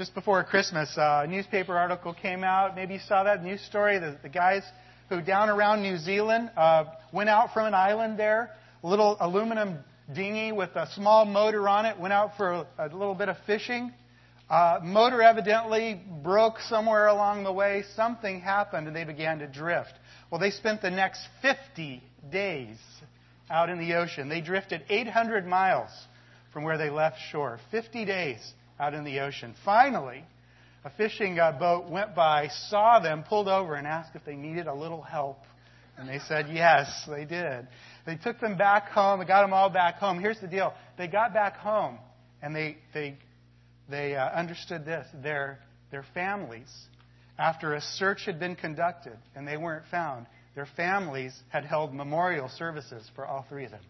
just before Christmas, uh, a newspaper article came out. Maybe you saw that news story. The, the guys who down around New Zealand uh, went out from an island there, a little aluminum dinghy with a small motor on it, went out for a, a little bit of fishing. Uh, motor evidently broke somewhere along the way. Something happened and they began to drift. Well, they spent the next 50 days out in the ocean. They drifted 800 miles from where they left shore. 50 days out in the ocean. Finally, a fishing uh, boat went by, saw them, pulled over, and asked if they needed a little help. And they said yes, they did. They took them back home. They got them all back home. Here's the deal: they got back home, and they they they uh, understood this. Their their families, after a search had been conducted and they weren't found, their families had held memorial services for all three of them.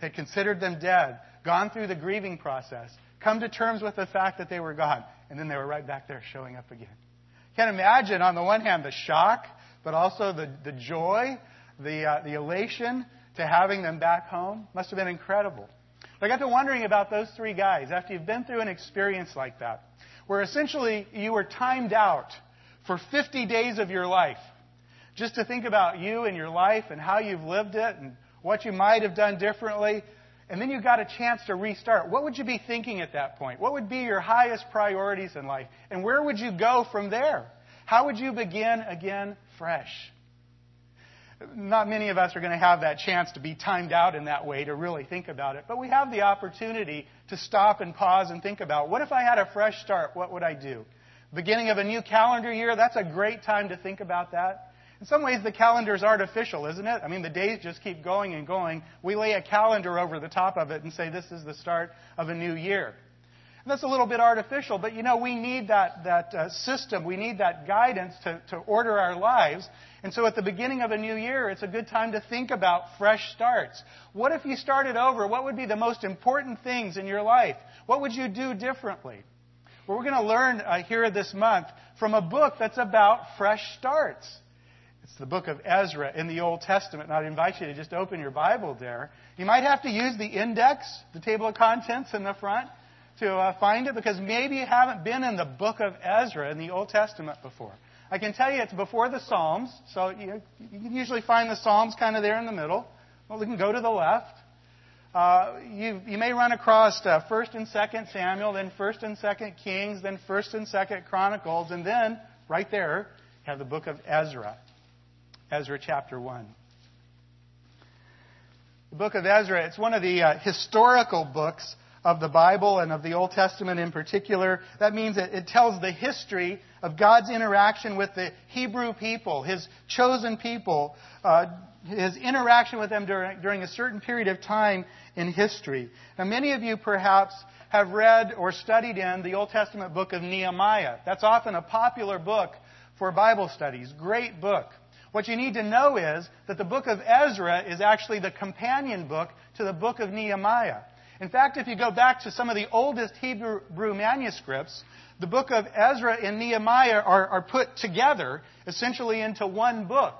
They had considered them dead, gone through the grieving process, come to terms with the fact that they were gone, and then they were right back there showing up again. Can't imagine, on the one hand, the shock, but also the, the joy, the, uh, the elation to having them back home. Must have been incredible. But I got to wondering about those three guys after you've been through an experience like that, where essentially you were timed out for 50 days of your life just to think about you and your life and how you've lived it and what you might have done differently. And then you got a chance to restart. What would you be thinking at that point? What would be your highest priorities in life? And where would you go from there? How would you begin again fresh? Not many of us are going to have that chance to be timed out in that way to really think about it. But we have the opportunity to stop and pause and think about what if I had a fresh start? What would I do? Beginning of a new calendar year, that's a great time to think about that. In some ways, the calendar is artificial, isn't it? I mean, the days just keep going and going. We lay a calendar over the top of it and say this is the start of a new year. And that's a little bit artificial, but you know, we need that, that uh, system. We need that guidance to, to order our lives. And so at the beginning of a new year, it's a good time to think about fresh starts. What if you started over? What would be the most important things in your life? What would you do differently? Well, we're going to learn uh, here this month from a book that's about fresh starts. It's the book of Ezra in the Old Testament, and I'd invite you to just open your Bible there. You might have to use the index, the table of contents in the front, to uh, find it because maybe you haven't been in the book of Ezra in the Old Testament before. I can tell you it's before the Psalms, so you, you can usually find the Psalms kind of there in the middle. Well, we can go to the left. Uh, you, you may run across uh, 1st and 2nd Samuel, then 1st and 2nd Kings, then 1st and 2nd Chronicles, and then, right there, you have the book of Ezra. Ezra chapter 1. The book of Ezra, it's one of the uh, historical books of the Bible and of the Old Testament in particular. That means that it tells the history of God's interaction with the Hebrew people, His chosen people, uh, His interaction with them during, during a certain period of time in history. Now, many of you perhaps have read or studied in the Old Testament book of Nehemiah. That's often a popular book for Bible studies. Great book. What you need to know is that the book of Ezra is actually the companion book to the book of Nehemiah. In fact, if you go back to some of the oldest Hebrew manuscripts, the book of Ezra and Nehemiah are, are put together essentially into one book.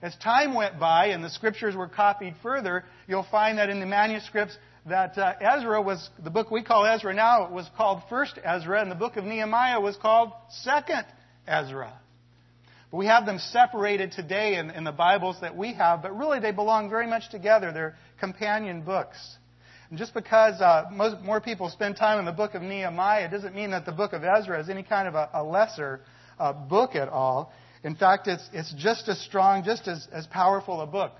As time went by and the scriptures were copied further, you'll find that in the manuscripts that uh, Ezra was, the book we call Ezra now, was called First Ezra, and the book of Nehemiah was called Second Ezra. But we have them separated today in, in the Bibles that we have, but really they belong very much together. They're companion books. And just because uh, most, more people spend time in the book of Nehemiah doesn't mean that the book of Ezra is any kind of a, a lesser uh, book at all. In fact, it's, it's just as strong, just as, as powerful a book.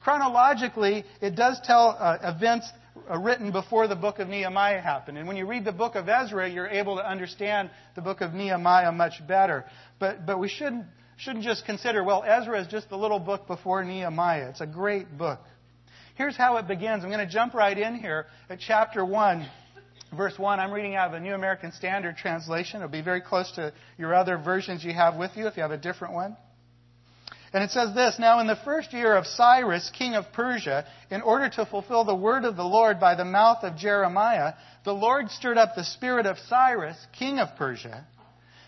Chronologically, it does tell uh, events uh, written before the book of Nehemiah happened. And when you read the book of Ezra, you're able to understand the book of Nehemiah much better. But, but we shouldn't shouldn't just consider, well, Ezra is just the little book before Nehemiah. It's a great book. Here's how it begins. I'm going to jump right in here at chapter 1, verse 1. I'm reading out of the New American Standard Translation. It'll be very close to your other versions you have with you if you have a different one. And it says this Now, in the first year of Cyrus, king of Persia, in order to fulfill the word of the Lord by the mouth of Jeremiah, the Lord stirred up the spirit of Cyrus, king of Persia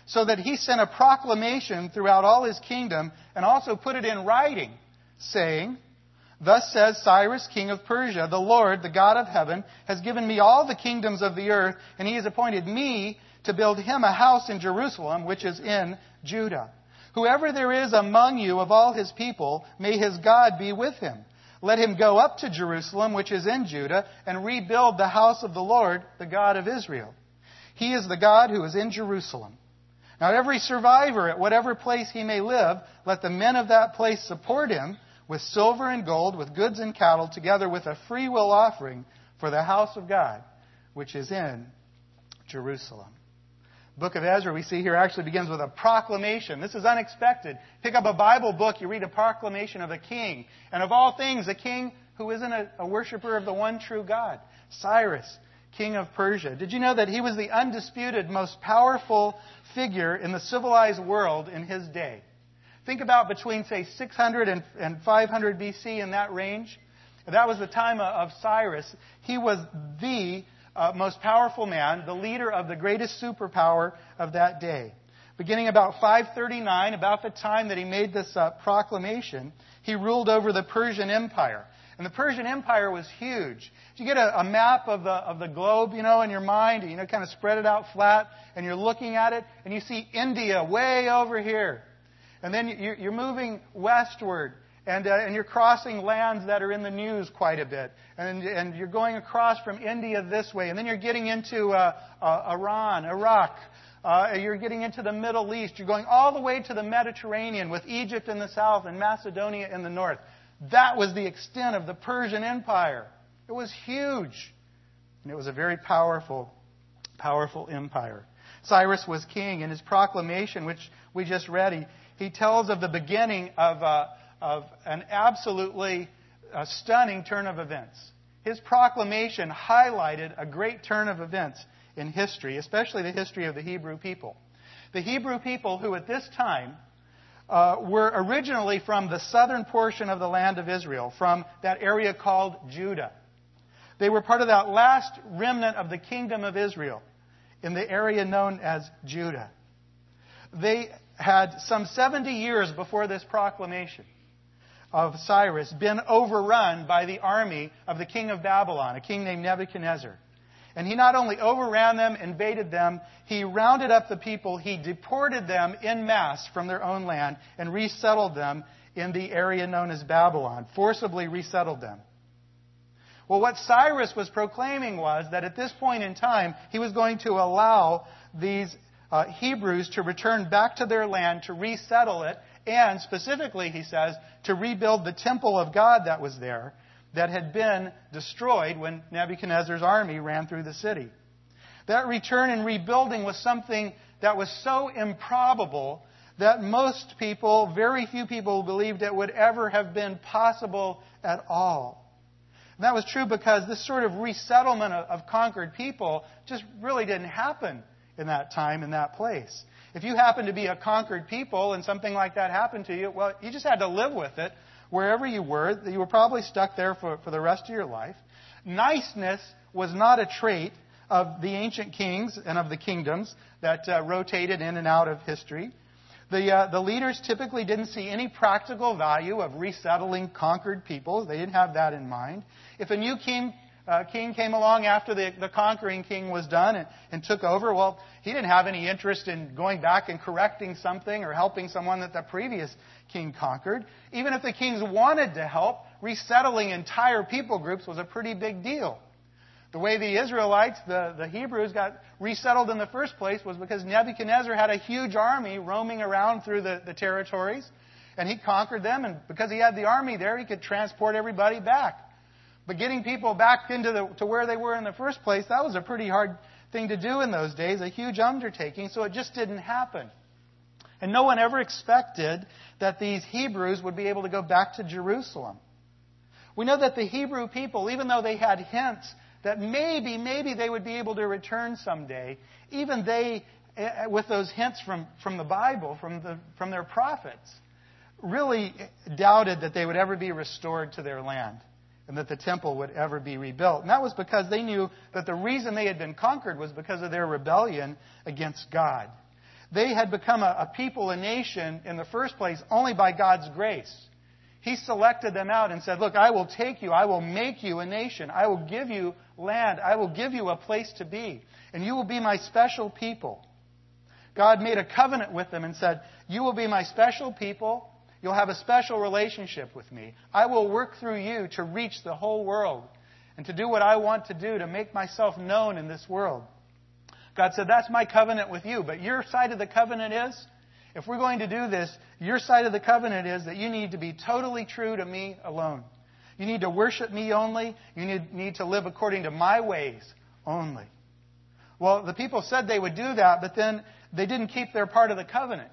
so that he sent a proclamation throughout all his kingdom and also put it in writing, saying, Thus says Cyrus, king of Persia, the Lord, the God of heaven, has given me all the kingdoms of the earth, and he has appointed me to build him a house in Jerusalem, which is in Judah. Whoever there is among you of all his people, may his God be with him. Let him go up to Jerusalem, which is in Judah, and rebuild the house of the Lord, the God of Israel. He is the God who is in Jerusalem. Now, every survivor at whatever place he may live, let the men of that place support him with silver and gold, with goods and cattle, together with a free will offering for the house of God, which is in Jerusalem. Book of Ezra, we see here, actually begins with a proclamation. This is unexpected. Pick up a Bible book, you read a proclamation of a king. And of all things, a king who isn't a, a worshiper of the one true God. Cyrus, king of Persia. Did you know that he was the undisputed, most powerful figure in the civilized world in his day? Think about between, say, 600 and, and 500 BC in that range. That was the time of Cyrus. He was the uh, most powerful man, the leader of the greatest superpower of that day. Beginning about 539, about the time that he made this uh, proclamation, he ruled over the Persian Empire. And the Persian Empire was huge. If you get a, a, map of the, of the globe, you know, in your mind, you know, kind of spread it out flat, and you're looking at it, and you see India way over here. And then you're moving westward, and, uh, and you're crossing lands that are in the news quite a bit. And, and you're going across from India this way, and then you're getting into uh, uh, Iran, Iraq. Uh, you're getting into the Middle East. You're going all the way to the Mediterranean with Egypt in the south and Macedonia in the north. That was the extent of the Persian Empire. It was huge. And it was a very powerful, powerful empire. Cyrus was king. In his proclamation, which we just read, he, he tells of the beginning of, uh, of an absolutely uh, stunning turn of events. His proclamation highlighted a great turn of events in history, especially the history of the Hebrew people. The Hebrew people, who at this time uh, were originally from the southern portion of the land of Israel, from that area called Judah. They were part of that last remnant of the kingdom of Israel in the area known as Judah. They had some 70 years before this proclamation of Cyrus been overrun by the army of the king of Babylon, a king named Nebuchadnezzar. And he not only overran them, invaded them, he rounded up the people, he deported them in mass from their own land and resettled them in the area known as Babylon, forcibly resettled them. Well, what Cyrus was proclaiming was that at this point in time, he was going to allow these uh, Hebrews to return back to their land, to resettle it, and specifically, he says, to rebuild the temple of God that was there that had been destroyed when Nebuchadnezzar's army ran through the city. That return and rebuilding was something that was so improbable that most people, very few people, believed it would ever have been possible at all. And that was true because this sort of resettlement of, conquered people just really didn't happen in that time, in that place. If you happened to be a conquered people and something like that happened to you, well, you just had to live with it wherever you were. You were probably stuck there for, for the rest of your life. Niceness was not a trait of the ancient kings and of the kingdoms that uh, rotated in and out of history. The, uh, the leaders typically didn't see any practical value of resettling conquered peoples. They didn't have that in mind. If a new king uh, king came along after the, the conquering king was done and, and took over, well, he didn't have any interest in going back and correcting something or helping someone that the previous king conquered. Even if the kings wanted to help, resettling entire people groups was a pretty big deal. The way the Israelites, the, the Hebrews, got resettled in the first place was because Nebuchadnezzar had a huge army roaming around through the, the territories, and he conquered them, and because he had the army there, he could transport everybody back. But getting people back into the, to where they were in the first place, that was a pretty hard thing to do in those days, a huge undertaking, so it just didn't happen. And no one ever expected that these Hebrews would be able to go back to Jerusalem. We know that the Hebrew people, even though they had hints that maybe, maybe they would be able to return someday, even they, eh, with those hints from, from the Bible, from, the, from their prophets, really doubted that they would ever be restored to their land and that the temple would ever be rebuilt. And that was because they knew that the reason they had been conquered was because of their rebellion against God. They had become a, a people, a nation, in the first place, only by God's grace. He selected them out and said, Look, I will take you. I will make you a nation. I will give you land. I will give you a place to be. And you will be my special people. God made a covenant with them and said, You will be my special people. You'll have a special relationship with me. I will work through you to reach the whole world and to do what I want to do to make myself known in this world. God said, That's my covenant with you. But your side of the covenant is, if we're going to do this, your side of the covenant is that you need to be totally true to me alone. You need to worship me only. You need, need to live according to my ways only. Well, the people said they would do that, but then they didn't keep their part of the covenant.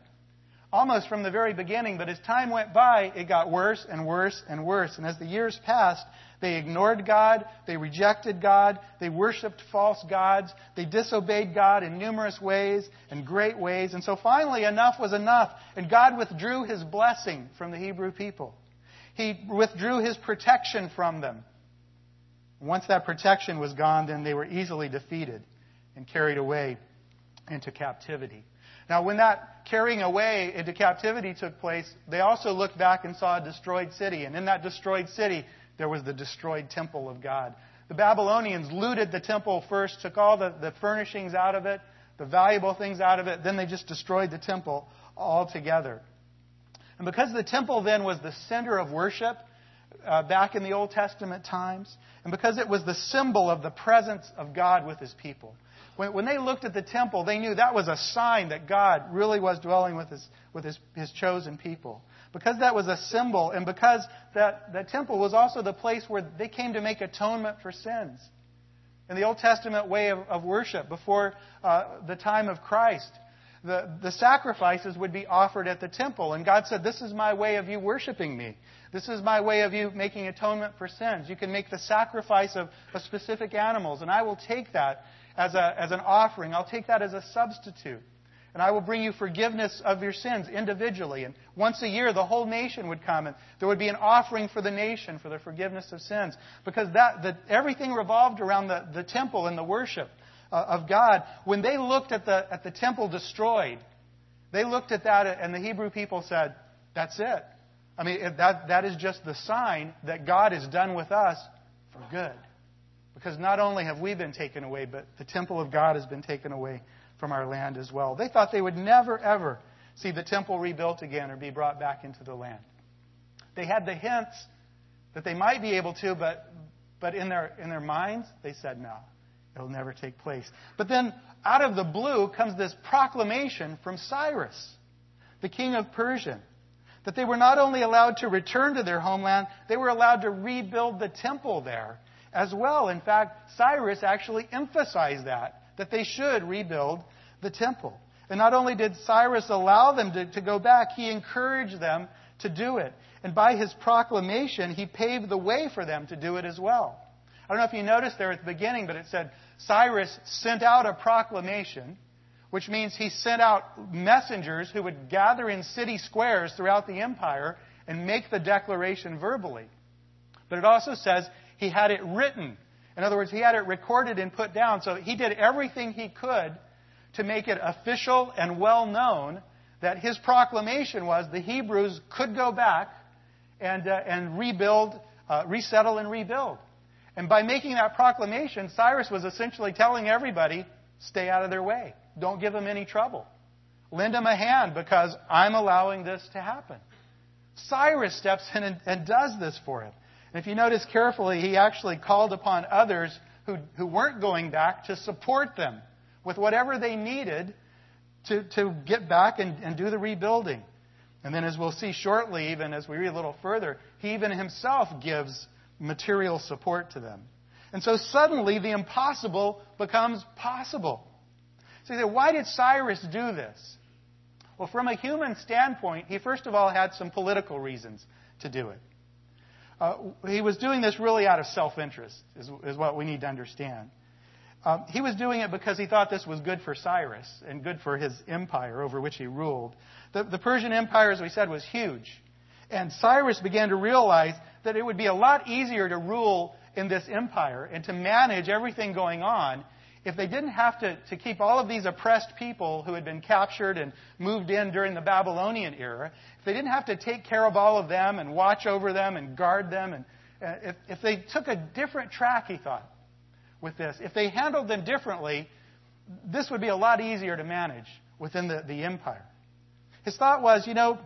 Almost from the very beginning, but as time went by, it got worse and worse and worse. And as the years passed, they ignored God, they rejected God, they worshiped false gods, they disobeyed God in numerous ways and great ways. And so finally, enough was enough, and God withdrew his blessing from the Hebrew people. He withdrew his protection from them. Once that protection was gone, then they were easily defeated and carried away into captivity. Now, when that carrying away into captivity took place, they also looked back and saw a destroyed city. And in that destroyed city, there was the destroyed temple of God. The Babylonians looted the temple first, took all the, the furnishings out of it, the valuable things out of it, then they just destroyed the temple altogether. And because the temple then was the center of worship uh, back in the Old Testament times, and because it was the symbol of the presence of God with his people, when, when they looked at the temple, they knew that was a sign that God really was dwelling with his, with his, his chosen people. Because that was a symbol, and because that, that temple was also the place where they came to make atonement for sins. In the Old Testament way of, of worship, before uh, the time of Christ, the, the sacrifices would be offered at the temple. And God said, This is my way of you worshiping me. This is my way of you making atonement for sins. You can make the sacrifice of, of specific animals, and I will take that as, a, as an offering. I'll take that as a substitute. And I will bring you forgiveness of your sins individually. And once a year, the whole nation would come, and there would be an offering for the nation for the forgiveness of sins. Because that, the, everything revolved around the, the temple and the worship uh, of God. When they looked at the, at the temple destroyed, they looked at that, and the Hebrew people said, That's it. I mean, that, that is just the sign that God is done with us for good. Because not only have we been taken away, but the temple of God has been taken away from our land as well. They thought they would never, ever see the temple rebuilt again or be brought back into the land. They had the hints that they might be able to, but, but in, their, in their minds, they said no. It'll never take place. But then, out of the blue, comes this proclamation from Cyrus, the king of Persia, that they were not only allowed to return to their homeland, they were allowed to rebuild the temple there as well. In fact, Cyrus actually emphasized that, that they should rebuild the temple. And not only did Cyrus allow them to, to go back, he encouraged them to do it. And by his proclamation, he paved the way for them to do it as well. I don't know if you noticed there at the beginning, but it said Cyrus sent out a proclamation, which means he sent out messengers who would gather in city squares throughout the empire and make the declaration verbally. But it also says he had it written. In other words, he had it recorded and put down. So he did everything he could to make it official and well known that his proclamation was the Hebrews could go back and, uh, and rebuild, uh, resettle and rebuild. And by making that proclamation, Cyrus was essentially telling everybody, stay out of their way. Don't give them any trouble. Lend them a hand because I'm allowing this to happen. Cyrus steps in and, and does this for him. And if you notice carefully, he actually called upon others who, who weren't going back to support them with whatever they needed to, to get back and, and do the rebuilding. And then, as we'll see shortly, even as we read a little further, he even himself gives material support to them. And so suddenly the impossible becomes possible. So you say, why did Cyrus do this? Well, from a human standpoint, he first of all had some political reasons to do it. Uh, he was doing this really out of self interest, is, is, what we need to understand. Um, he was doing it because he thought this was good for Cyrus and good for his empire over which he ruled. The, the Persian Empire, as we said, was huge. And Cyrus began to realize that it would be a lot easier to rule in this empire and to manage everything going on if they didn't have to, to keep all of these oppressed people who had been captured and moved in during the Babylonian era, if they didn't have to take care of all of them and watch over them and guard them, and uh, if, if they took a different track, he thought, with this, if they handled them differently, this would be a lot easier to manage within the, the empire. His thought was, you know,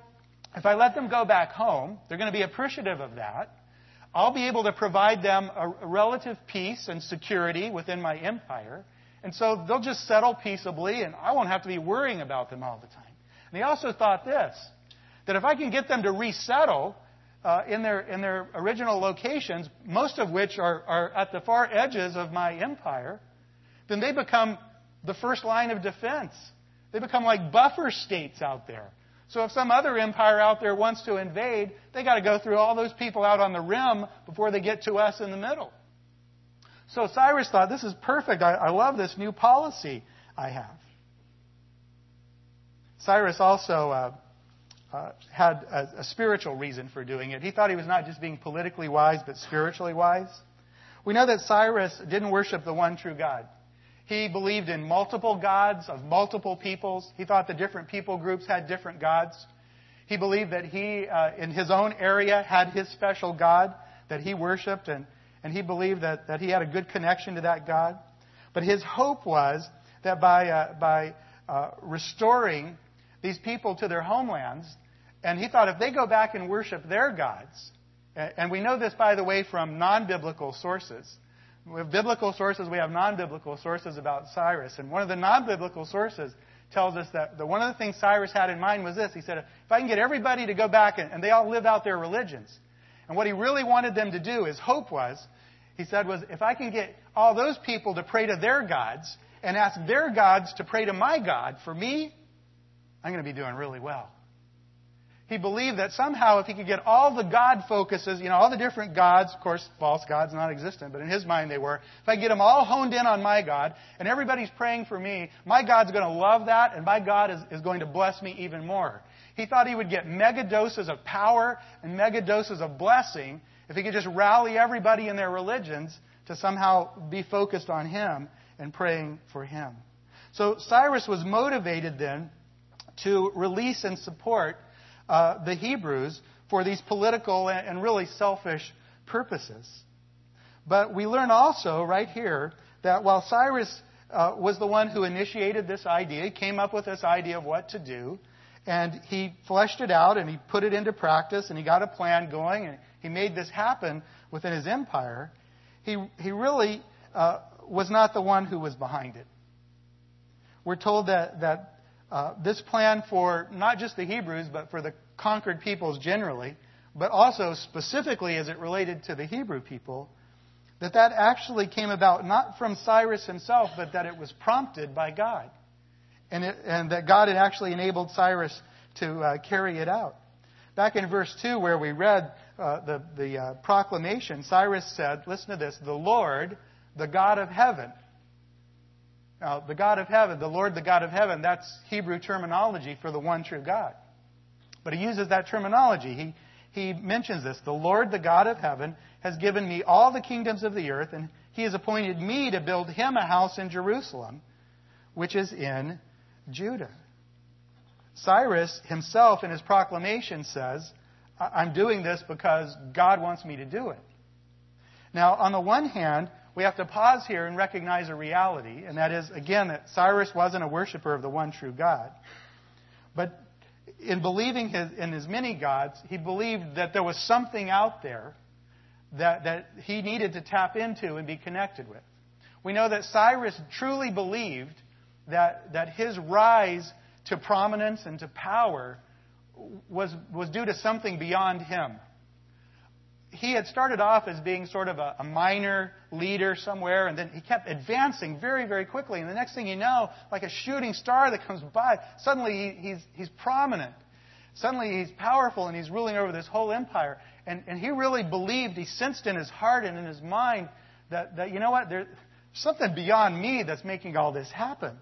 if I let them go back home, they're going to be appreciative of that. I'll be able to provide them a, relative peace and security within my empire. And so they'll just settle peaceably, and I won't have to be worrying about them all the time. And he also thought this that if I can get them to resettle uh, in, their, in their original locations, most of which are, are at the far edges of my empire, then they become the first line of defense. They become like buffer states out there. So if some other empire out there wants to invade, they got to go through all those people out on the rim before they get to us in the middle. So Cyrus thought, this is perfect. I, I love this new policy I have. Cyrus also uh, uh, had a, a spiritual reason for doing it. He thought he was not just being politically wise, but spiritually wise. We know that Cyrus didn't worship the one true God. He believed in multiple gods of multiple peoples. He thought the different people groups had different gods. He believed that he, uh, in his own area, had his special God that he worshiped, and, and he believed that, that he had a good connection to that God. But his hope was that by, uh, by uh, restoring these people to their homelands, and he thought if they go back and worship their gods, and we know this, by the way, from non biblical sources, we have biblical sources, we have non biblical sources about Cyrus. And one of the non biblical sources tells us that the, one of the things Cyrus had in mind was this. He said, if I can get everybody to go back and, and they all live out their religions, and what he really wanted them to do, his hope was, he said, was if I can get all those people to pray to their gods and ask their gods to pray to my God for me, I'm going to be doing really well. He believed that somehow if he could get all the God focuses, you know, all the different gods, of course, false gods non existent, but in his mind they were, if I get them all honed in on my God and everybody's praying for me, my God's going to love that and my God is, is going to bless me even more. He thought he would get mega doses of power and mega doses of blessing if he could just rally everybody in their religions to somehow be focused on him and praying for him. So Cyrus was motivated then to release and support uh, the Hebrews for these political and really selfish purposes. But we learn also right here that while Cyrus uh, was the one who initiated this idea, came up with this idea of what to do, and he fleshed it out and he put it into practice and he got a plan going and he made this happen within his empire, he, he really uh, was not the one who was behind it. We're told that, that uh, this plan for not just the Hebrews, but for the conquered peoples generally, but also specifically as it related to the Hebrew people, that that actually came about not from Cyrus himself, but that it was prompted by God. And, it, and that God had actually enabled Cyrus to uh, carry it out. Back in verse 2, where we read uh, the, the uh, proclamation, Cyrus said, Listen to this, the Lord, the God of heaven, now, the God of heaven, the Lord, the God of heaven, that's Hebrew terminology for the one true God. But he uses that terminology. He, he mentions this. The Lord, the God of heaven, has given me all the kingdoms of the earth, and he has appointed me to build him a house in Jerusalem, which is in Judah. Cyrus himself in his proclamation says, I'm doing this because God wants me to do it. Now, on the one hand, we have to pause here and recognize a reality, and that is, again, that Cyrus wasn't a worshiper of the one true God. But in believing his, in his many gods, he believed that there was something out there that, that he needed to tap into and be connected with. We know that Cyrus truly believed that, that his rise to prominence and to power was, was due to something beyond him he had started off as being sort of a, a, minor leader somewhere, and then he kept advancing very, very quickly. And the next thing you know, like a shooting star that comes by, suddenly he, he's, he's prominent. Suddenly he's powerful and he's ruling over this whole empire. And, and he really believed, he sensed in his heart and in his mind that, that you know what, there's something beyond me that's making all this happen.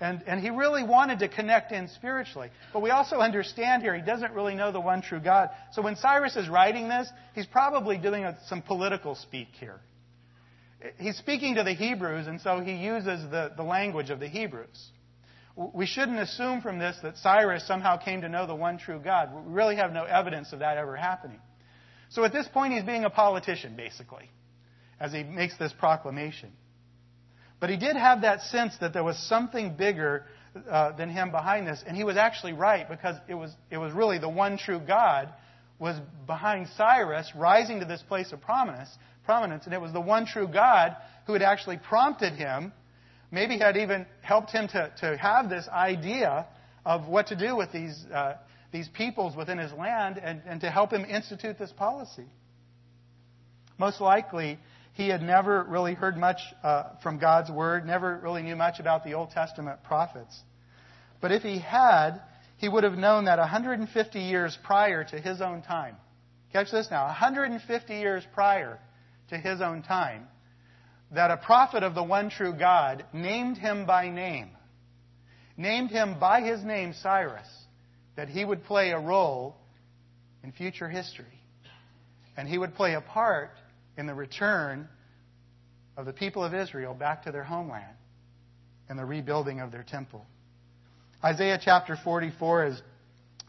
And, and he really wanted to connect in spiritually. But we also understand here he doesn't really know the one true God. So when Cyrus is writing this, he's probably doing a, some political speak here. he's speaking to the Hebrews, and so he uses the, the language of the Hebrews. We shouldn't assume from this that Cyrus somehow came to know the one true God. We really have no evidence of that ever happening. So at this point, he's being a politician, basically, as he makes this proclamation. But he did have that sense that there was something bigger uh, than him behind this, and he was actually right because it was, it was really the one true God was behind Cyrus rising to this place of prominence, prominence, and it was the one true God who had actually prompted him, maybe had even helped him to, to have this idea of what to do with these, uh, these peoples within his land and, and to help him institute this policy. Most likely, he had never really heard much uh, from God's word, never really knew much about the Old Testament prophets. But if he had, he would have known that 150 years prior to his own time, catch this now, 150 years prior to his own time, that a prophet of the one true God named him by name, named him by his name, Cyrus, that he would play a role in future history. And he would play a part in the return of the people of Israel back to their homeland and the rebuilding of their temple. Isaiah chapter 44 is,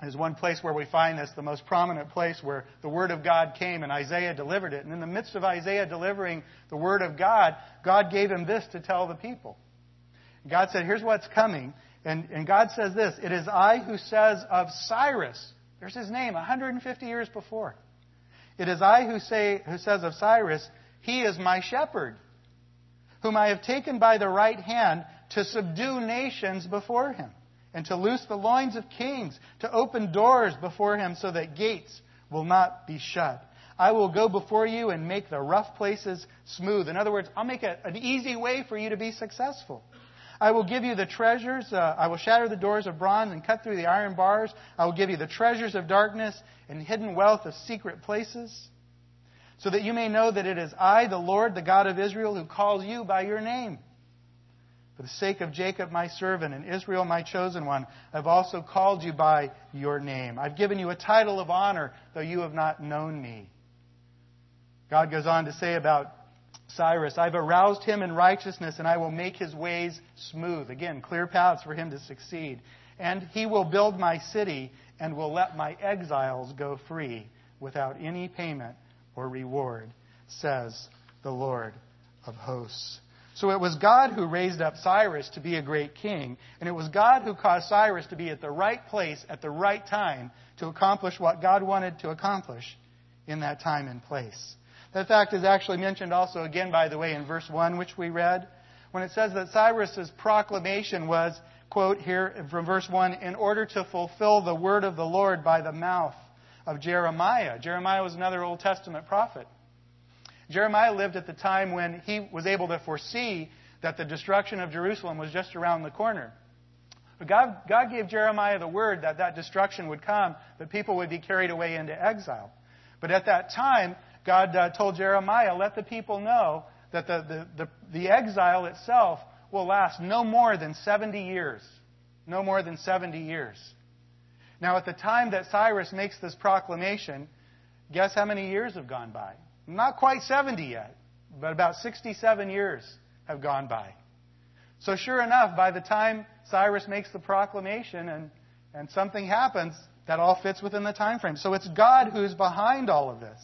is one place where we find this, the most prominent place where the Word of God came and Isaiah delivered it. And in the midst of Isaiah delivering the Word of God, God gave him this to tell the people. God said, Here's what's coming. And, and God says this It is I who says of Cyrus, there's his name, 150 years before. It is I who, say, who says of Cyrus, He is my shepherd, whom I have taken by the right hand to subdue nations before him and to loose the loins of kings, to open doors before him so that gates will not be shut. I will go before you and make the rough places smooth. In other words, I'll make a, an easy way for you to be successful. I will give you the treasures. Uh, I will shatter the doors of bronze and cut through the iron bars. I will give you the treasures of darkness and hidden wealth of secret places, so that you may know that it is I, the Lord, the God of Israel, who calls you by your name. For the sake of Jacob, my servant, and Israel, my chosen one, I've also called you by your name. I've given you a title of honor, though you have not known me. God goes on to say about Cyrus, I've aroused him in righteousness, and I will make his ways smooth. Again, clear paths for him to succeed. And he will build my city and will let my exiles go free without any payment or reward, says the Lord of hosts. So it was God who raised up Cyrus to be a great king, and it was God who caused Cyrus to be at the right place at the right time to accomplish what God wanted to accomplish in that time and place. That fact is actually mentioned also again, by the way, in verse 1, which we read, when it says that Cyrus's proclamation was, quote here from verse 1, in order to fulfill the word of the Lord by the mouth of Jeremiah. Jeremiah was another Old Testament prophet. Jeremiah lived at the time when he was able to foresee that the destruction of Jerusalem was just around the corner. But God, God gave Jeremiah the word that that destruction would come, that people would be carried away into exile. But at that time, God uh, told Jeremiah, let the people know that the, the, the, the exile itself will last no more than 70 years. No more than 70 years. Now, at the time that Cyrus makes this proclamation, guess how many years have gone by? Not quite 70 yet, but about 67 years have gone by. So, sure enough, by the time Cyrus makes the proclamation and, and something happens, that all fits within the time frame. So, it's God who's behind all of this.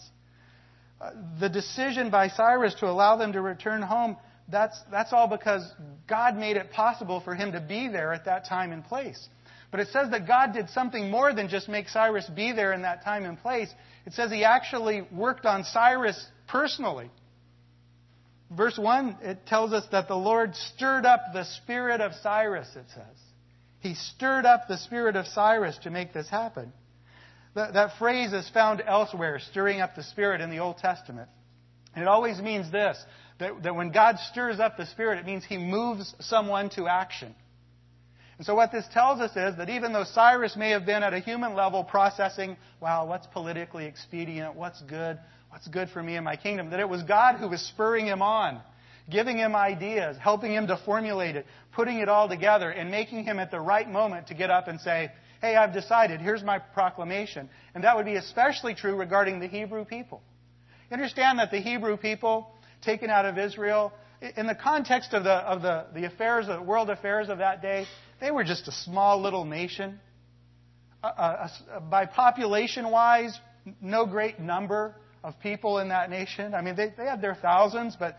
The decision by Cyrus to allow them to return home, that's, that's all because God made it possible for him to be there at that time and place. But it says that God did something more than just make Cyrus be there in that time and place. It says he actually worked on Cyrus personally. Verse 1, it tells us that the Lord stirred up the spirit of Cyrus, it says. He stirred up the spirit of Cyrus to make this happen. That, that phrase is found elsewhere, stirring up the spirit in the Old Testament. And it always means this that, that when God stirs up the spirit, it means he moves someone to action. And so what this tells us is that even though Cyrus may have been at a human level processing, wow, what's politically expedient, what's good, what's good for me and my kingdom, that it was God who was spurring him on, giving him ideas, helping him to formulate it, putting it all together, and making him at the right moment to get up and say, hey, I've decided, here's my proclamation. And that would be especially true regarding the Hebrew people. You understand that the Hebrew people, taken out of Israel. In the context of the, of the, the affairs, the world affairs of that day, they were just a small little nation. Uh, uh, by population wise, no great number of people in that nation. I mean, they, they had their thousands, but,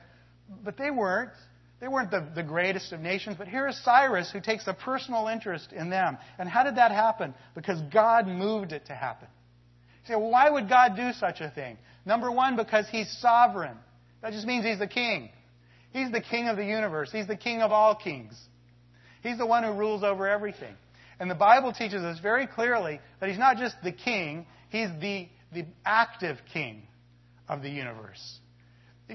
but they weren't. They weren't the, the greatest of nations. But here is Cyrus who takes a personal interest in them. And how did that happen? Because God moved it to happen. You say, well, why would God do such a thing? Number one, because He's sovereign. That just means He's the king. He's the king of the universe. He's the king of all kings. He's the one who rules over everything. And the Bible teaches us very clearly that He's not just the king, He's the, the active king of the universe.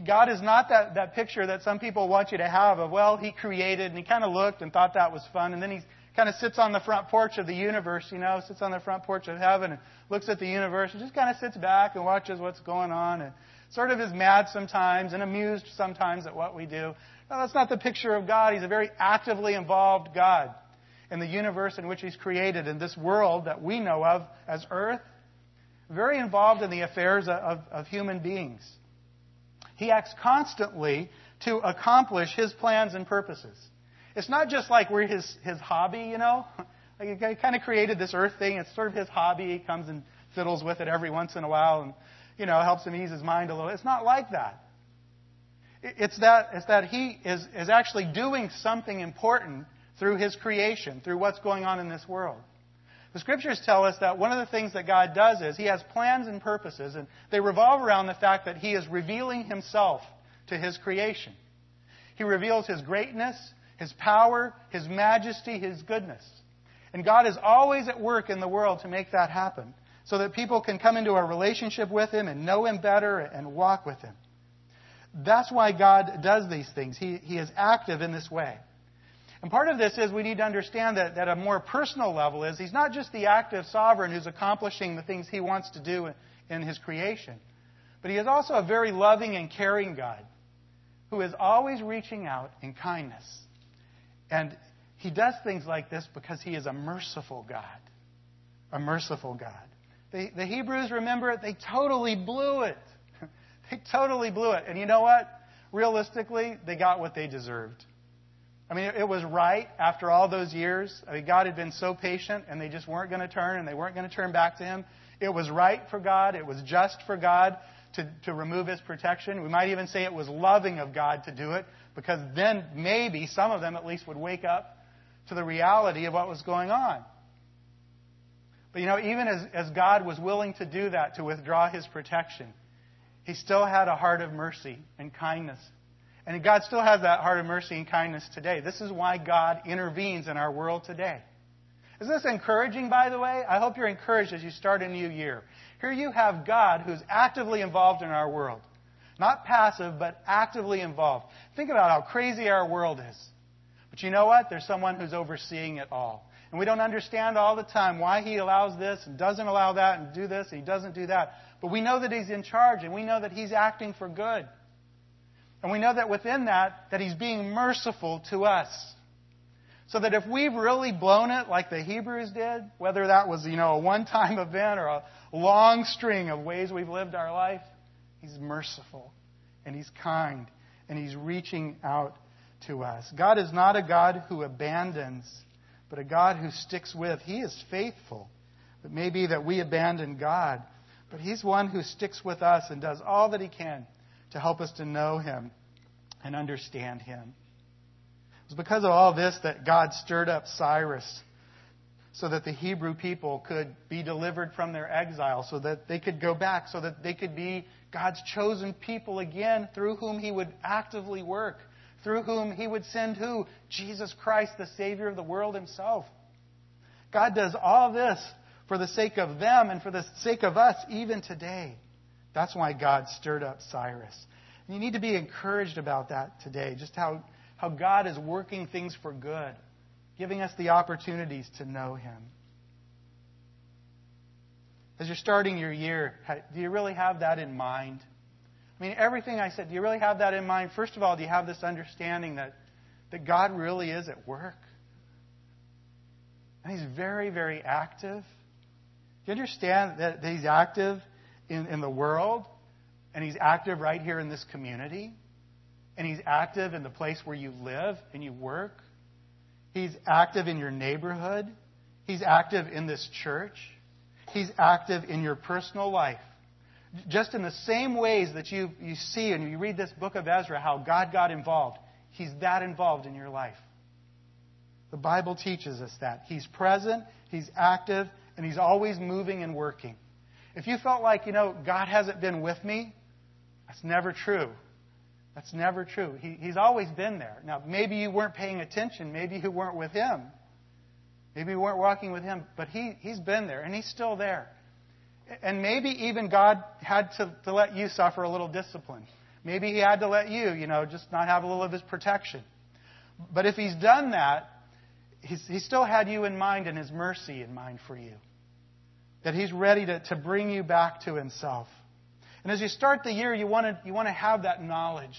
God is not that, that picture that some people want you to have of, well, He created and He kind of looked and thought that was fun, and then He kind of sits on the front porch of the universe, you know, sits on the front porch of heaven and looks at the universe and just kind of sits back and watches what's going on and sort of is mad sometimes and amused sometimes at what we do. No, that's not the picture of God. He's a very actively involved God in the universe in which He's created, in this world that we know of as earth, very involved in the affairs of, of human beings. He acts constantly to accomplish his plans and purposes. It's not just like we're his, his hobby, you know? Like he kind of created this earth thing. It's sort of his hobby. He comes and fiddles with it every once in a while and, you know, helps him ease his mind a little. It's not like that. It's that, it's that he is, is actually doing something important through his creation, through what's going on in this world. The scriptures tell us that one of the things that God does is He has plans and purposes, and they revolve around the fact that He is revealing Himself to His creation. He reveals His greatness, His power, His majesty, His goodness. And God is always at work in the world to make that happen, so that people can come into a relationship with Him and know Him better and walk with Him. That's why God does these things. He, he is active in this way. And part of this is we need to understand that, that a more personal level is he's not just the active sovereign who's accomplishing the things he wants to do in, his creation, but he is also a very loving and caring God who is always reaching out in kindness. And he does things like this because he is a merciful God. A merciful God. The, the Hebrews, remember it, they totally blew it. they totally blew it. And you know what? Realistically, they got what they deserved. I mean, it was right after all those years. I mean, God had been so patient, and they just weren't going to turn, and they weren't going to turn back to Him. It was right for God. It was just for God to, to remove His protection. We might even say it was loving of God to do it, because then maybe some of them at least would wake up to the reality of what was going on. But you know, even as, as God was willing to do that, to withdraw His protection, He still had a heart of mercy and kindness and God still has that heart of mercy and kindness today. This is why God intervenes in our world today. Is this encouraging, by the way? I hope you're encouraged as you start a new year. Here you have God who's actively involved in our world. Not passive, but actively involved. Think about how crazy our world is. But you know what? There's someone who's overseeing it all. And we don't understand all the time why he allows this and doesn't allow that and do this and he doesn't do that. But we know that he's in charge and we know that he's acting for good. And we know that within that, that He's being merciful to us. So that if we've really blown it like the Hebrews did, whether that was, you know, a one-time event or a long string of ways we've lived our life, He's merciful and He's kind and He's reaching out to us. God is not a God who abandons, but a God who sticks with. He is faithful. It may be that we abandon God, but He's one who sticks with us and does all that He can to help us to know Him and understand Him. It was because of all this that God stirred up Cyrus so that the Hebrew people could be delivered from their exile, so that they could go back, so that they could be God's chosen people again through whom He would actively work, through whom He would send who? Jesus Christ, the Savior of the world Himself. God does all this for the sake of them and for the sake of us even today. That's why God stirred up Cyrus. And you need to be encouraged about that today, just how, how God is working things for good, giving us the opportunities to know Him. As you're starting your year, do you really have that in mind? I mean, everything I said, do you really have that in mind? First of all, do you have this understanding that, that God really is at work? And He's very, very active. Do you understand that He's active in, in the world, and He's active right here in this community. and He's active in the place where you live and you work. He's active in your neighborhood. He's active in this church. He's active in your personal life. Just in the same ways that you, you see and you read this book of Ezra, how God got involved, He's that involved in your life. The Bible teaches us that. He's present, He's active, and He's always moving and working. If you felt like, you know, God hasn't been with me, that's never true. That's never true. He, he's always been there. Now, maybe you weren't paying attention. Maybe you weren't with Him. Maybe you weren't walking with Him. But he, He's been there, and He's still there. And maybe even God had to, to let you suffer a little discipline. Maybe He had to let you, you know, just not have a little of His protection. But if He's done that, he's, He still had you in mind and His mercy in mind for you. That He's ready to, to bring you back to Himself. And as you start the year, you want to, you want to have that knowledge.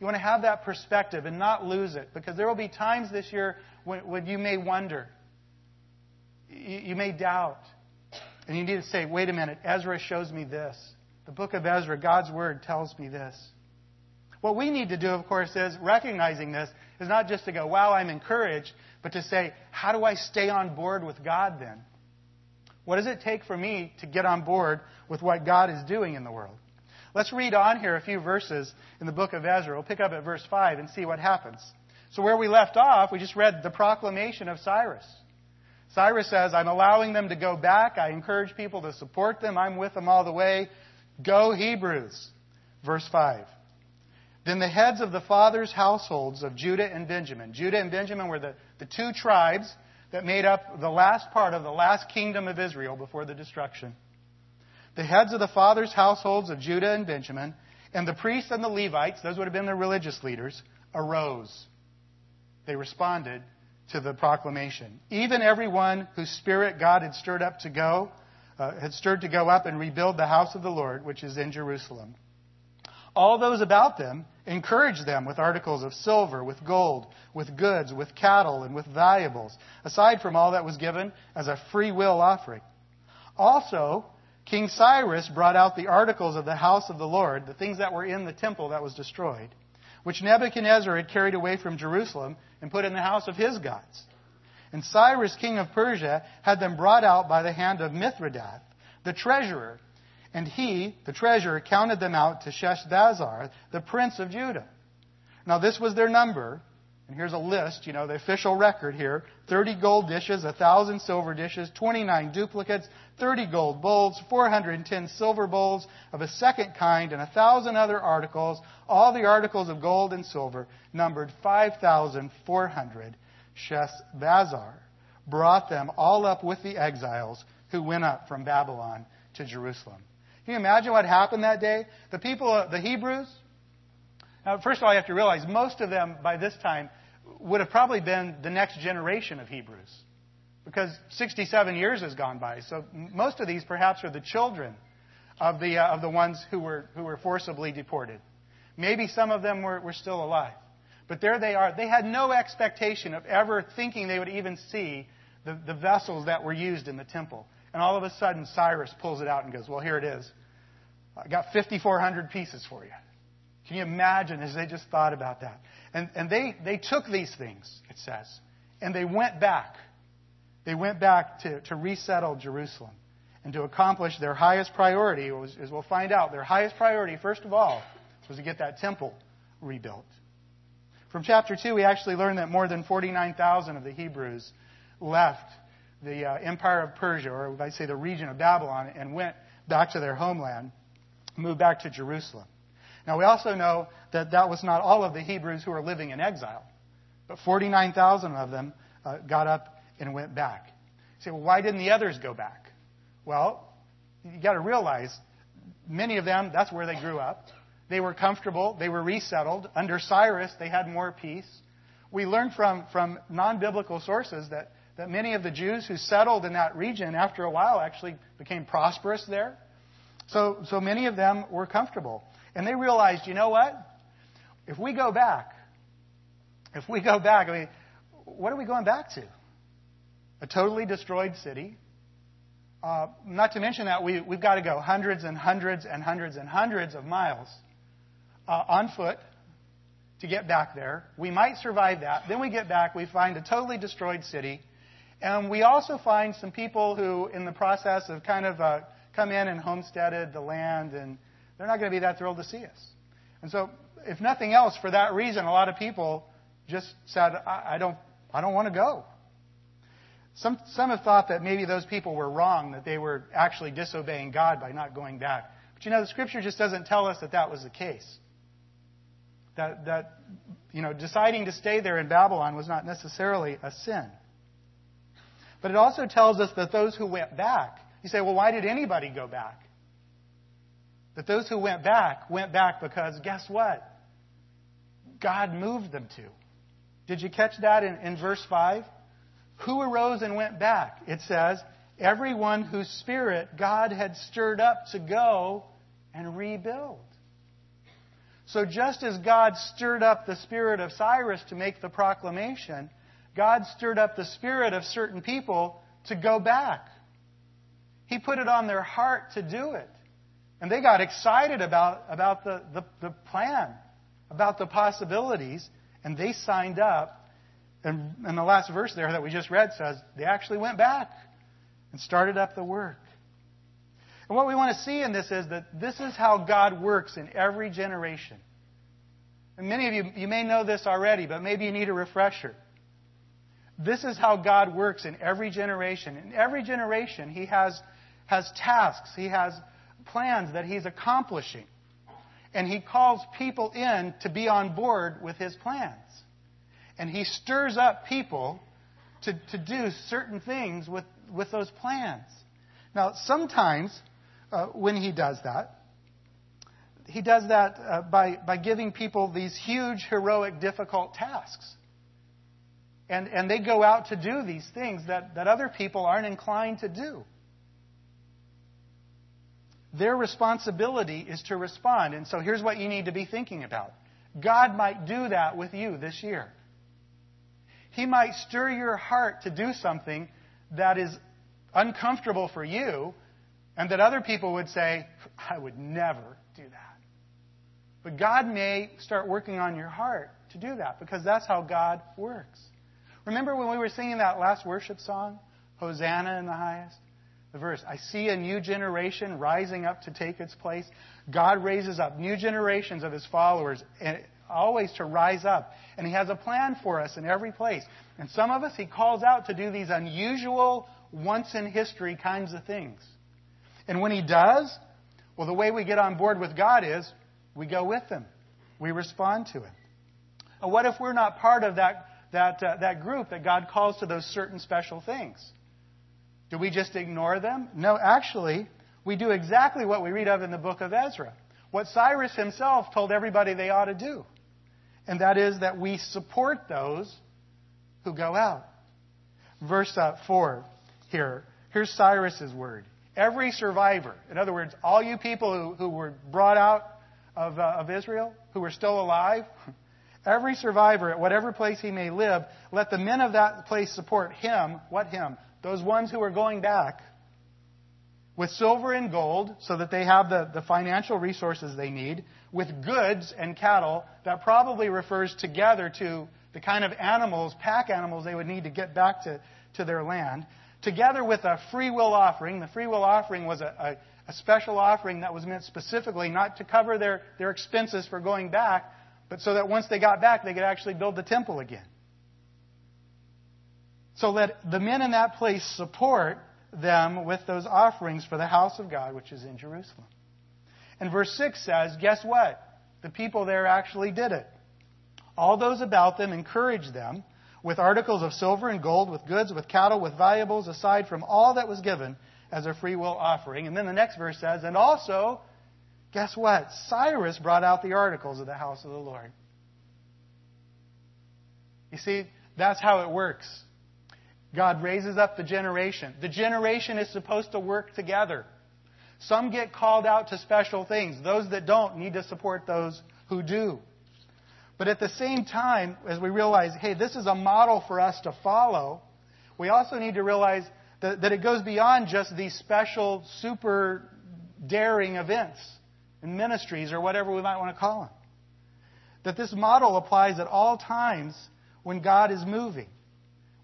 You want to have that perspective and not lose it because there will be times this year when, when you may wonder. You, you may doubt. And you need to say, wait a minute, Ezra shows me this. The book of Ezra, God's Word, tells me this. What we need to do, of course, is recognizing this, is not just to go, wow, I'm encouraged, but to say, how do I stay on board with God then? What does it take for me to get on board with what God is doing in the world? Let's read on here a few verses in the book of Ezra. We'll pick up at verse 5 and see what happens. So, where we left off, we just read the proclamation of Cyrus. Cyrus says, I'm allowing them to go back. I encourage people to support them. I'm with them all the way. Go, Hebrews. Verse 5. Then the heads of the fathers' households of Judah and Benjamin. Judah and Benjamin were the, the two tribes that made up the last part of the last kingdom of Israel before the destruction. The heads of the fathers' households of Judah and Benjamin, and the priests and the Levites, those would have been the religious leaders, arose. They responded to the proclamation. Even everyone whose spirit God had stirred up to go, uh, had stirred to go up and rebuild the house of the Lord, which is in Jerusalem. All those about them encouraged them with articles of silver, with gold, with goods, with cattle, and with valuables, aside from all that was given as a free will offering. Also, King Cyrus brought out the articles of the house of the Lord, the things that were in the temple that was destroyed, which Nebuchadnezzar had carried away from Jerusalem and put in the house of his gods. And Cyrus, king of Persia, had them brought out by the hand of Mithredath, the treasurer, and he, the treasurer, counted them out to Sheshbazzar, the prince of Judah. Now this was their number. And here's a list, you know, the official record here. 30 gold dishes, 1,000 silver dishes, 29 duplicates, 30 gold bowls, 410 silver bowls of a second kind, and 1,000 other articles. All the articles of gold and silver numbered 5,400. Sheshbazzar brought them all up with the exiles who went up from Babylon to Jerusalem. Can you imagine what happened that day? The people, the Hebrews, now, first of all, you have to realize most of them by this time would have probably been the next generation of Hebrews because 67 years has gone by. So most of these perhaps are the children of the, uh, of the ones who were, who were forcibly deported. Maybe some of them were, were still alive. But there they are. They had no expectation of ever thinking they would even see the, the vessels that were used in the temple. And all of a sudden, Cyrus pulls it out and goes, Well, here it is. I got 5,400 pieces for you. Can you imagine as they just thought about that? And, and they, they took these things, it says, and they went back. They went back to, to resettle Jerusalem and to accomplish their highest priority, was, as we'll find out, their highest priority, first of all, was to get that temple rebuilt. From chapter 2, we actually learn that more than 49,000 of the Hebrews left the uh, empire of Persia, or I say the region of Babylon, and went back to their homeland, moved back to Jerusalem. Now, we also know that that was not all of the Hebrews who were living in exile, but 49,000 of them uh, got up and went back. You say, well, why didn't the others go back? Well, you got to realize many of them, that's where they grew up. They were comfortable. They were resettled. Under Cyrus, they had more peace. We learn from, from non biblical sources that that many of the Jews who settled in that region after a while actually became prosperous there. So, so many of them were comfortable. And they realized, you know what? If we go back, if we go back, I mean, what are we going back to? A totally destroyed city. Uh, not to mention that we, we've got to go hundreds and hundreds and hundreds and hundreds of miles uh, on foot to get back there. We might survive that. Then we get back, we find a totally destroyed city. And we also find some people who, in the process of kind of uh, come in and homesteaded the land, and they're not going to be that thrilled to see us. And so, if nothing else, for that reason, a lot of people just said, I, I don't, I don't want to go. Some, some have thought that maybe those people were wrong, that they were actually disobeying God by not going back. But you know, the scripture just doesn't tell us that that was the case. That, that you know, deciding to stay there in Babylon was not necessarily a sin. But it also tells us that those who went back, you say, well, why did anybody go back? That those who went back went back because guess what? God moved them to. Did you catch that in, in verse 5? Who arose and went back? It says, everyone whose spirit God had stirred up to go and rebuild. So just as God stirred up the spirit of Cyrus to make the proclamation, God stirred up the spirit of certain people to go back. He put it on their heart to do it. And they got excited about, about the, the, the plan, about the possibilities, and they signed up and, and the last verse there that we just read says they actually went back and started up the work. And what we want to see in this is that this is how God works in every generation. And many of you, you may know this already, but maybe you need a refresher. This is how God works in every generation. In every generation, He has, has tasks, He has plans that He's accomplishing. And He calls people in to be on board with His plans and he stirs up people to, to do certain things with, with those plans. Now, sometimes uh, when he does that, he does that uh, by, by giving people these huge, heroic, difficult tasks. And, and they go out to do these things that, that other people aren't inclined to do. Their responsibility is to respond. And so here's what you need to be thinking about God might do that with you this year. He might stir your heart to do something that is uncomfortable for you and that other people would say, I would never do that. But God may start working on your heart to do that because that's how God works. Remember when we were singing that last worship song, Hosanna in the highest? The verse, I see a new generation rising up to take its place. God raises up new generations of his followers always to rise up. And He has a plan for us in every place. And some of us, He calls out to do these unusual, once in history kinds of things. And when He does, well, the way we get on board with God is we go with Him, we respond to Him. what if we're not part of that, that, uh, that group that God calls to those certain special things? Do we just ignore them? No, actually, we do exactly what we read of in the book of Ezra. What Cyrus himself told everybody they ought to do and that is that we support those who go out. Verse uh, 4 here. Here's Cyrus's word. Every survivor, in other words, all you people who, who were brought out of, uh, of Israel, who are still alive, every survivor at whatever place he may live, let the men of that place support him. What him? Those ones who are going back with silver and gold so that they have the, the financial resources they need, with goods and cattle, that probably refers together to the kind of animals, pack animals they would need to get back to, to their land, together with a free will offering. The free will offering was a, a, a special offering that was meant specifically not to cover their, their expenses for going back, but so that once they got back, they could actually build the temple again. So let the men in that place support them with those offerings for the house of God, which is in Jerusalem. And verse 6 says, guess what? The people there actually did it. All those about them encouraged them with articles of silver and gold, with goods, with cattle, with valuables, aside from all that was given as a free will offering. And then the next verse says, and also, guess what? Cyrus brought out the articles of the house of the Lord. You see, that's how it works. God raises up the generation. The generation is supposed to work together. Some get called out to special things. Those that don't need to support those who do. But at the same time, as we realize, hey, this is a model for us to follow, we also need to realize that, that it goes beyond just these special, super daring events and ministries or whatever we might want to call them. that this model applies at all times when God is moving,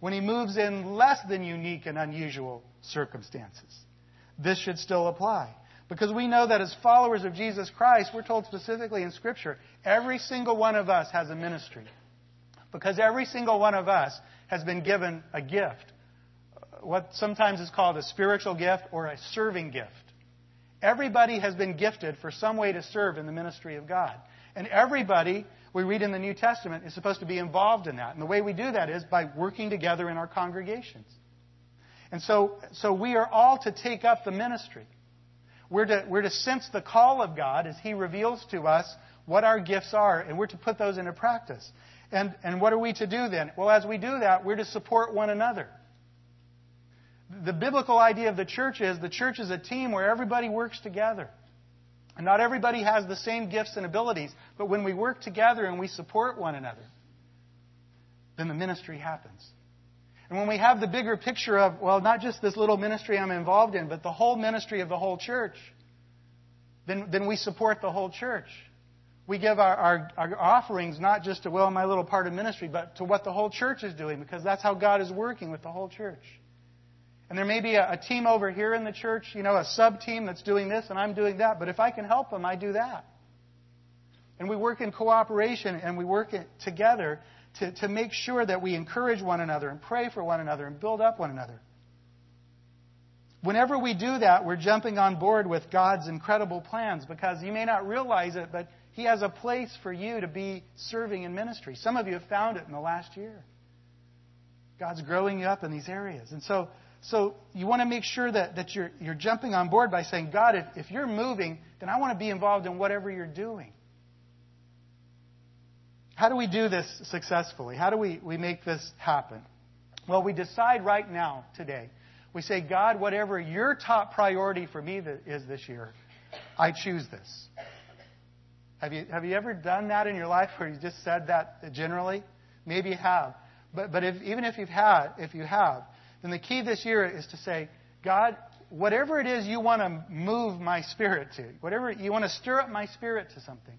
when He moves in less than unique and unusual circumstances. This should still apply. Because we know that as followers of Jesus Christ, we're told specifically in Scripture, every single one of us has a ministry. Because every single one of us has been given a gift. Uh, what sometimes is called a spiritual gift or a serving gift. Everybody has been gifted for some way to serve in the ministry of God. And everybody, we read in the New Testament, is supposed to be involved in that. And the way we do that is by working together in our congregations. And so, so we are all to take up the ministry. We're to, we're to sense the call of God as He reveals to us what our gifts are, and we're to put those into practice. And, and what are we to do then? Well, as we do that, we're to support one another. The biblical idea of the church is the church is a team where everybody works together. And not everybody has the same gifts and abilities, but when we work together and we support one another, then the ministry happens. And when we have the bigger picture of, well, not just this little ministry I'm involved in, but the whole ministry of the whole church, then, then we support the whole church. We give our, our, our offerings not just to, well, my little part of ministry, but to what the whole church is doing, because that's how God is working with the whole church. And there may be a, a team over here in the church, you know, a sub team that's doing this and I'm doing that. But if I can help them, I do that. And we work in cooperation and we work together to, to make sure that we encourage one another and pray for one another and build up one another. Whenever we do that, we're jumping on board with God's incredible plans because you may not realize it, but He has a place for you to be serving in ministry. Some of you have found it in the last year. God's growing you up in these areas. And so so you want to make sure that, that you're, you're jumping on board by saying, God, if, if you're moving, then I want to be involved in whatever you're doing. How do we do this successfully? How do we, we make this happen? Well, we decide right now, today. We say, God, whatever your top priority for me is this year, I choose this. Have you, have you ever done that in your life where you just said that generally? Maybe you have. But, but if, even if you've had, if you have, then the key this year is to say, God, whatever it is you want to move my spirit to, whatever you want to stir up my spirit to something,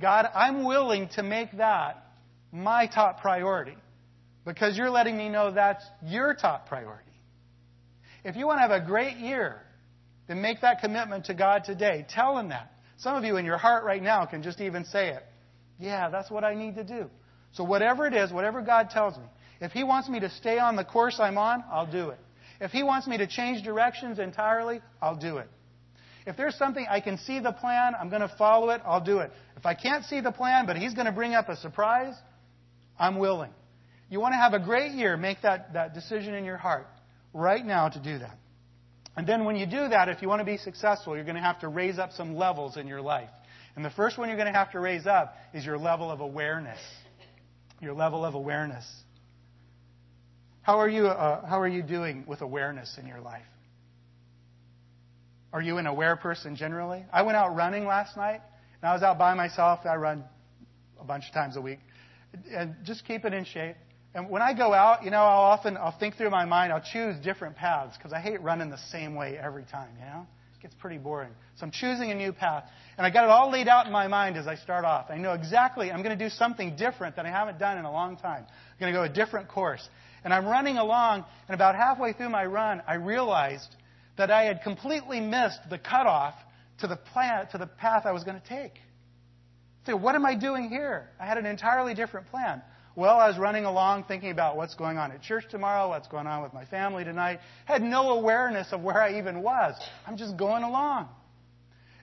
God, I'm willing to make that my top priority because you're letting me know that's your top priority. If you want to have a great year, then make that commitment to God today. Tell Him that. Some of you in your heart right now can just even say it. Yeah, that's what I need to do. So, whatever it is, whatever God tells me, if He wants me to stay on the course I'm on, I'll do it. If He wants me to change directions entirely, I'll do it. If there's something I can see the plan, I'm going to follow it, I'll do it. If I can't see the plan, but He's going to bring up a surprise, I'm willing. You want to have a great year, make that, that decision in your heart right now to do that. And then when you do that, if you want to be successful, you're going to have to raise up some levels in your life. And the first one you're going to have to raise up is your level of awareness. Your level of awareness. How are you, uh, how are you doing with awareness in your life? Are you an aware person generally? I went out running last night, and I was out by myself. I run a bunch of times a week. And just keep it in shape. And when I go out, you know, I'll often I'll think through my mind. I'll choose different paths because I hate running the same way every time. You know, gets pretty boring. So I'm choosing a new path, and I got it all laid out in my mind as I start off. I know exactly I'm going to do something different that I haven't done in a long time. I'm going to go a different course. And I'm running along, and about halfway through my run, I realized that I had completely missed the cutoff to the plan, to the path I was going to take. So, what am I doing here? I had an entirely different plan. Well, I was running along thinking about what's going on at church tomorrow, what's going on with my family tonight. Had no awareness of where I even was. I'm just going along.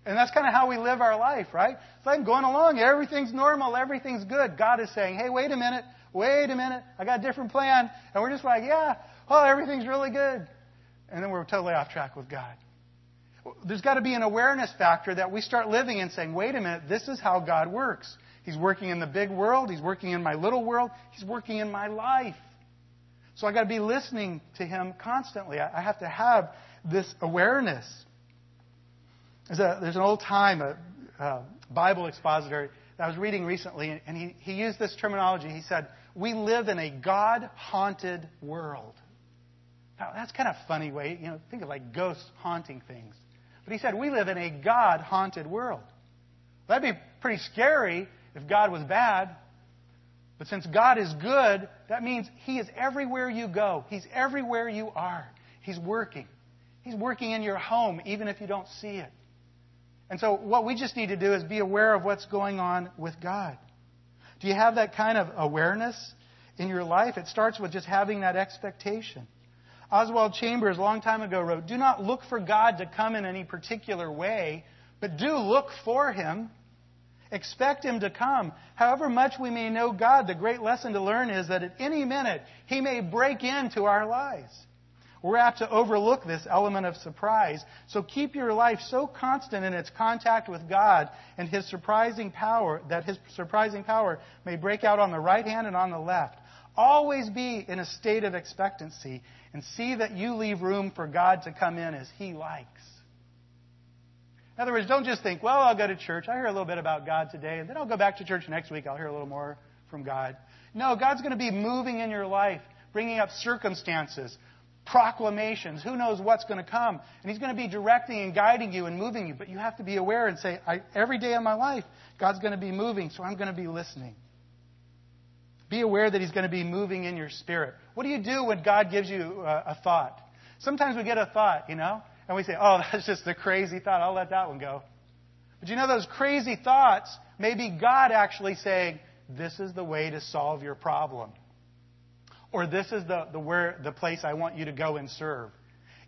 And that's kind of how we live our life, right? So I'm going along. Everything's normal. Everything's good. God is saying, hey, wait a minute wait a minute, I got a different plan. And we're just like, yeah, oh, everything's really good. And then we're totally off track with God. There's got to be an awareness factor that we start living and saying, wait a minute, this is how God works. He's working in the big world, He's working in my little world, He's working in my life. So i got to be listening to Him constantly. I have to have this awareness. There's, a, there's an old time, a, a Bible expository that I was reading recently, and he, he used this terminology. He said, We live in a God haunted world. Now, that's kind of a funny way, you know, think of like ghosts haunting things. But he said, We live in a God haunted world. That'd be pretty scary if God was bad. But since God is good, that means He is everywhere you go. He's everywhere you are. He's working. He's working in your home, even if you don't see it. And so, what we just need to do is be aware of what's going on with God. Do you have that kind of awareness in your life? It starts with just having that expectation. Oswald Chambers, a long time ago, wrote Do not look for God to come in any particular way, but do look for Him. Expect Him to come. However much we may know God, the great lesson to learn is that at any minute, He may break into our lives. We're apt to overlook this element of surprise. So keep your life so constant in its contact with God and His surprising power that His surprising power may break out on the right hand and on the left. Always be in a state of expectancy and see that you leave room for God to come in as He likes. In other words, don't just think, well, I'll go to church. I hear a little bit about God today, and then I'll go back to church next week. I'll hear a little more from God. No, God's going to be moving in your life, bringing up circumstances, proclamations. Who knows what's going to come? And He's going to be directing and guiding you and moving you. But you have to be aware and say, every day of my life, God's going to be moving, so I'm going to be listening. Be aware that He's going to be moving in your spirit. What do you do when God gives you a, a thought? Sometimes we get a thought, you know, and we say, oh, that's just a crazy thought. I'll let that one go. But you know, those crazy thoughts may be God actually saying, this is the way to solve your problem. Or this is the, the, where, the place I want you to go and serve.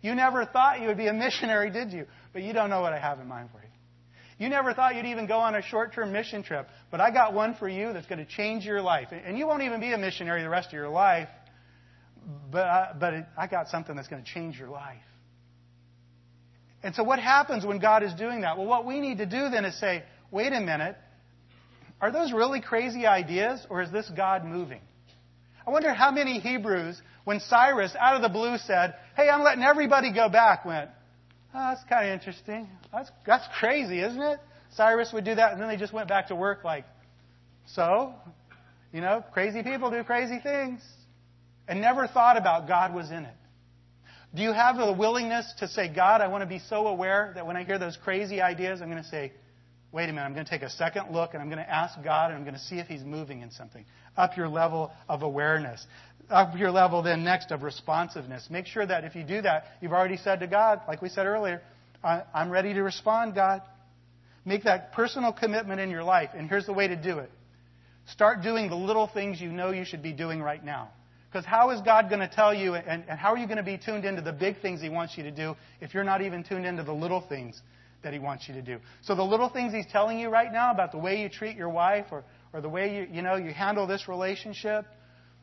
You never thought you would be a missionary, did you? But you don't know what I have in mind for you. You never thought you'd even go on a short term mission trip, but I got one for you that's going to change your life. And you won't even be a missionary the rest of your life, but, but it, I got something that's going to change your life. And so, what happens when God is doing that? Well, what we need to do then is say, wait a minute, are those really crazy ideas, or is this God moving? I wonder how many Hebrews, when Cyrus out of the blue said, Hey, I'm letting everybody go back, went, Oh, that's kind of interesting. That's, that's crazy, isn't it? Cyrus would do that, and then they just went back to work like, so, you know, crazy people do crazy things. And never thought about God was in it. Do you have the willingness to say, God, I want to be so aware that when I hear those crazy ideas, I'm going to say, wait a minute, I'm going to take a second look and I'm going to ask God and I'm going to see if He's moving in something. Up your level of awareness up your level then next of responsiveness. Make sure that if you do that, you've already said to God, like we said earlier, I'm ready to respond, God. Make that personal commitment in your life. And here's the way to do it start doing the little things you know you should be doing right now. Because how is God going to tell you, and, and how are you going to be tuned into the big things He wants you to do if you're not even tuned into the little things that He wants you to do? So the little things He's telling you right now about the way you treat your wife or, or the way you, you know, you handle this relationship,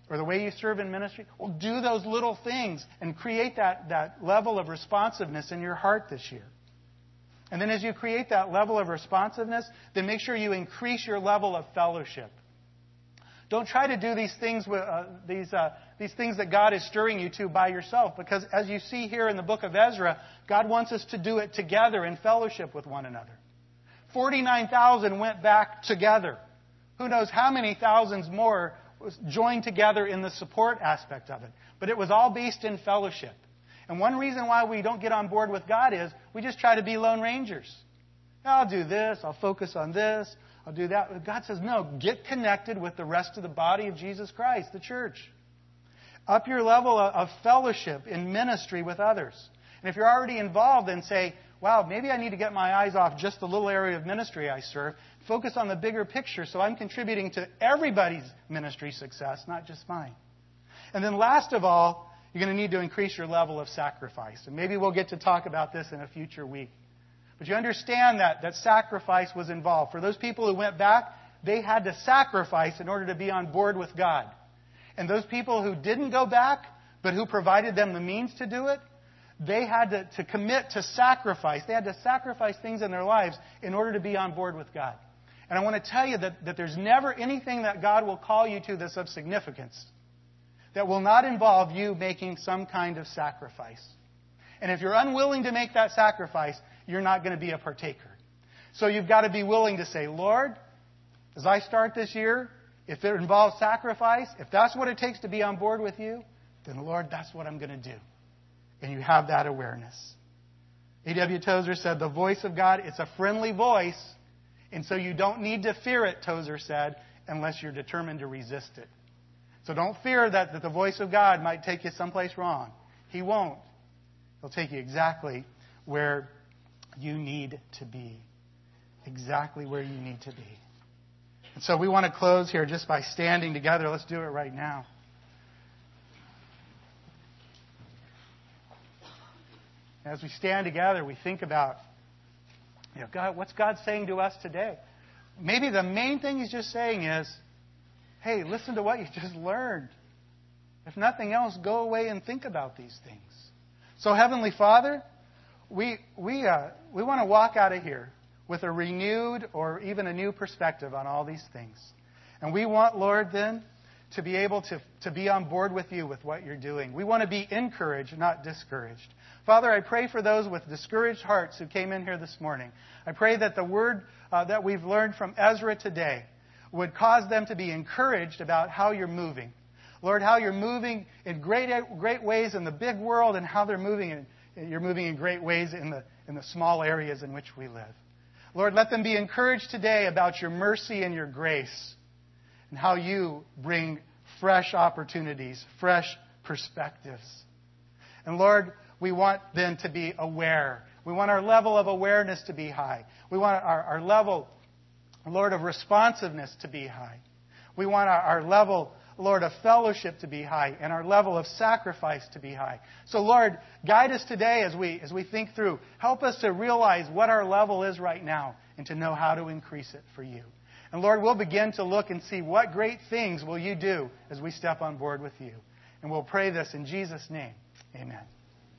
or the way you serve in ministry. Well, do those little things and create that, that level of responsiveness in your heart this year. And then as you create that level of responsiveness, then make sure you increase your level of fellowship. Don't try to do these things, with, uh, these, uh, these things that God is stirring you to by yourself, because as you see here in the book of Ezra, God wants us to do it together in fellowship with one another. 49,000 went back together. Who knows how many thousands more joined together in the support aspect of it. But it was all based in fellowship. And one reason why we don't get on board with God is we just try to be lone rangers. I'll do this, I'll focus on this, I'll do that. God says, no, get connected with the rest of the body of Jesus Christ, the church. Up your level of fellowship in ministry with others. And if you're already involved, then say, wow, maybe I need to get my eyes off just the little area of ministry I serve focus on the bigger picture so I'm contributing to everybody's ministry success, not just mine. And then last of all, you're going to need to increase your level of sacrifice. And maybe we'll get to talk about this in a future week. But you understand that, that sacrifice was involved. For those people who went back, they had to sacrifice in order to be on board with God. And those people who didn't go back, but who provided them the means to do it, they had to, to commit to sacrifice. They had to sacrifice things in their lives in order to be on board with God. And I want to tell you that, that there's never anything that God will call you to that's of significance that will not involve you making some kind of sacrifice. And if you're unwilling to make that sacrifice, you're not going to be a partaker. So you've got to be willing to say, Lord, as I start this year, if it involves sacrifice, if that's what it takes to be on board with you, then Lord, that's what I'm going to do. And you have that awareness. A.W. Tozer said, The voice of God, it's a friendly voice And so you don't need to fear it, Tozer said, unless you're determined to resist it. So don't fear that, that the voice of God might take you someplace wrong. He won't. He'll take you exactly where you need to be. Exactly where you need to be. And so we want to close here just by standing together. Let's do it right now. As we stand together, we think about, you know, God, what's God saying to us today? Maybe the main thing He's just saying is, hey, listen to what you just learned. If nothing else, go away and think about these things. So, Heavenly Father, we, we, uh, we want to walk out of here with a renewed or even a new perspective on all these things. And we want, Lord, then, to be able to, to be on board with you with what you're doing. We want to be encouraged, not discouraged. Father, I pray for those with discouraged hearts who came in here this morning. I pray that the word uh, that we've learned from Ezra today would cause them to be encouraged about how you're moving. Lord, how you're moving in great, great ways in the big world and how they're moving in, you're moving in great ways in the, in the small areas in which we live. Lord, let them be encouraged today about your mercy and your grace and how you bring fresh opportunities, fresh perspectives. And Lord, we want then to be aware. We want our level of awareness to be high. We want our, our level, Lord, of responsiveness to be high. We want our, our level, Lord, of fellowship to be high and our level of sacrifice to be high. So, Lord, guide us today as we, as we think through. Help us to realize what our level is right now and to know how to increase it for you. And Lord, we'll begin to look and see what great things will you do as we step on board with you. And we'll pray this in Jesus' name. Amen.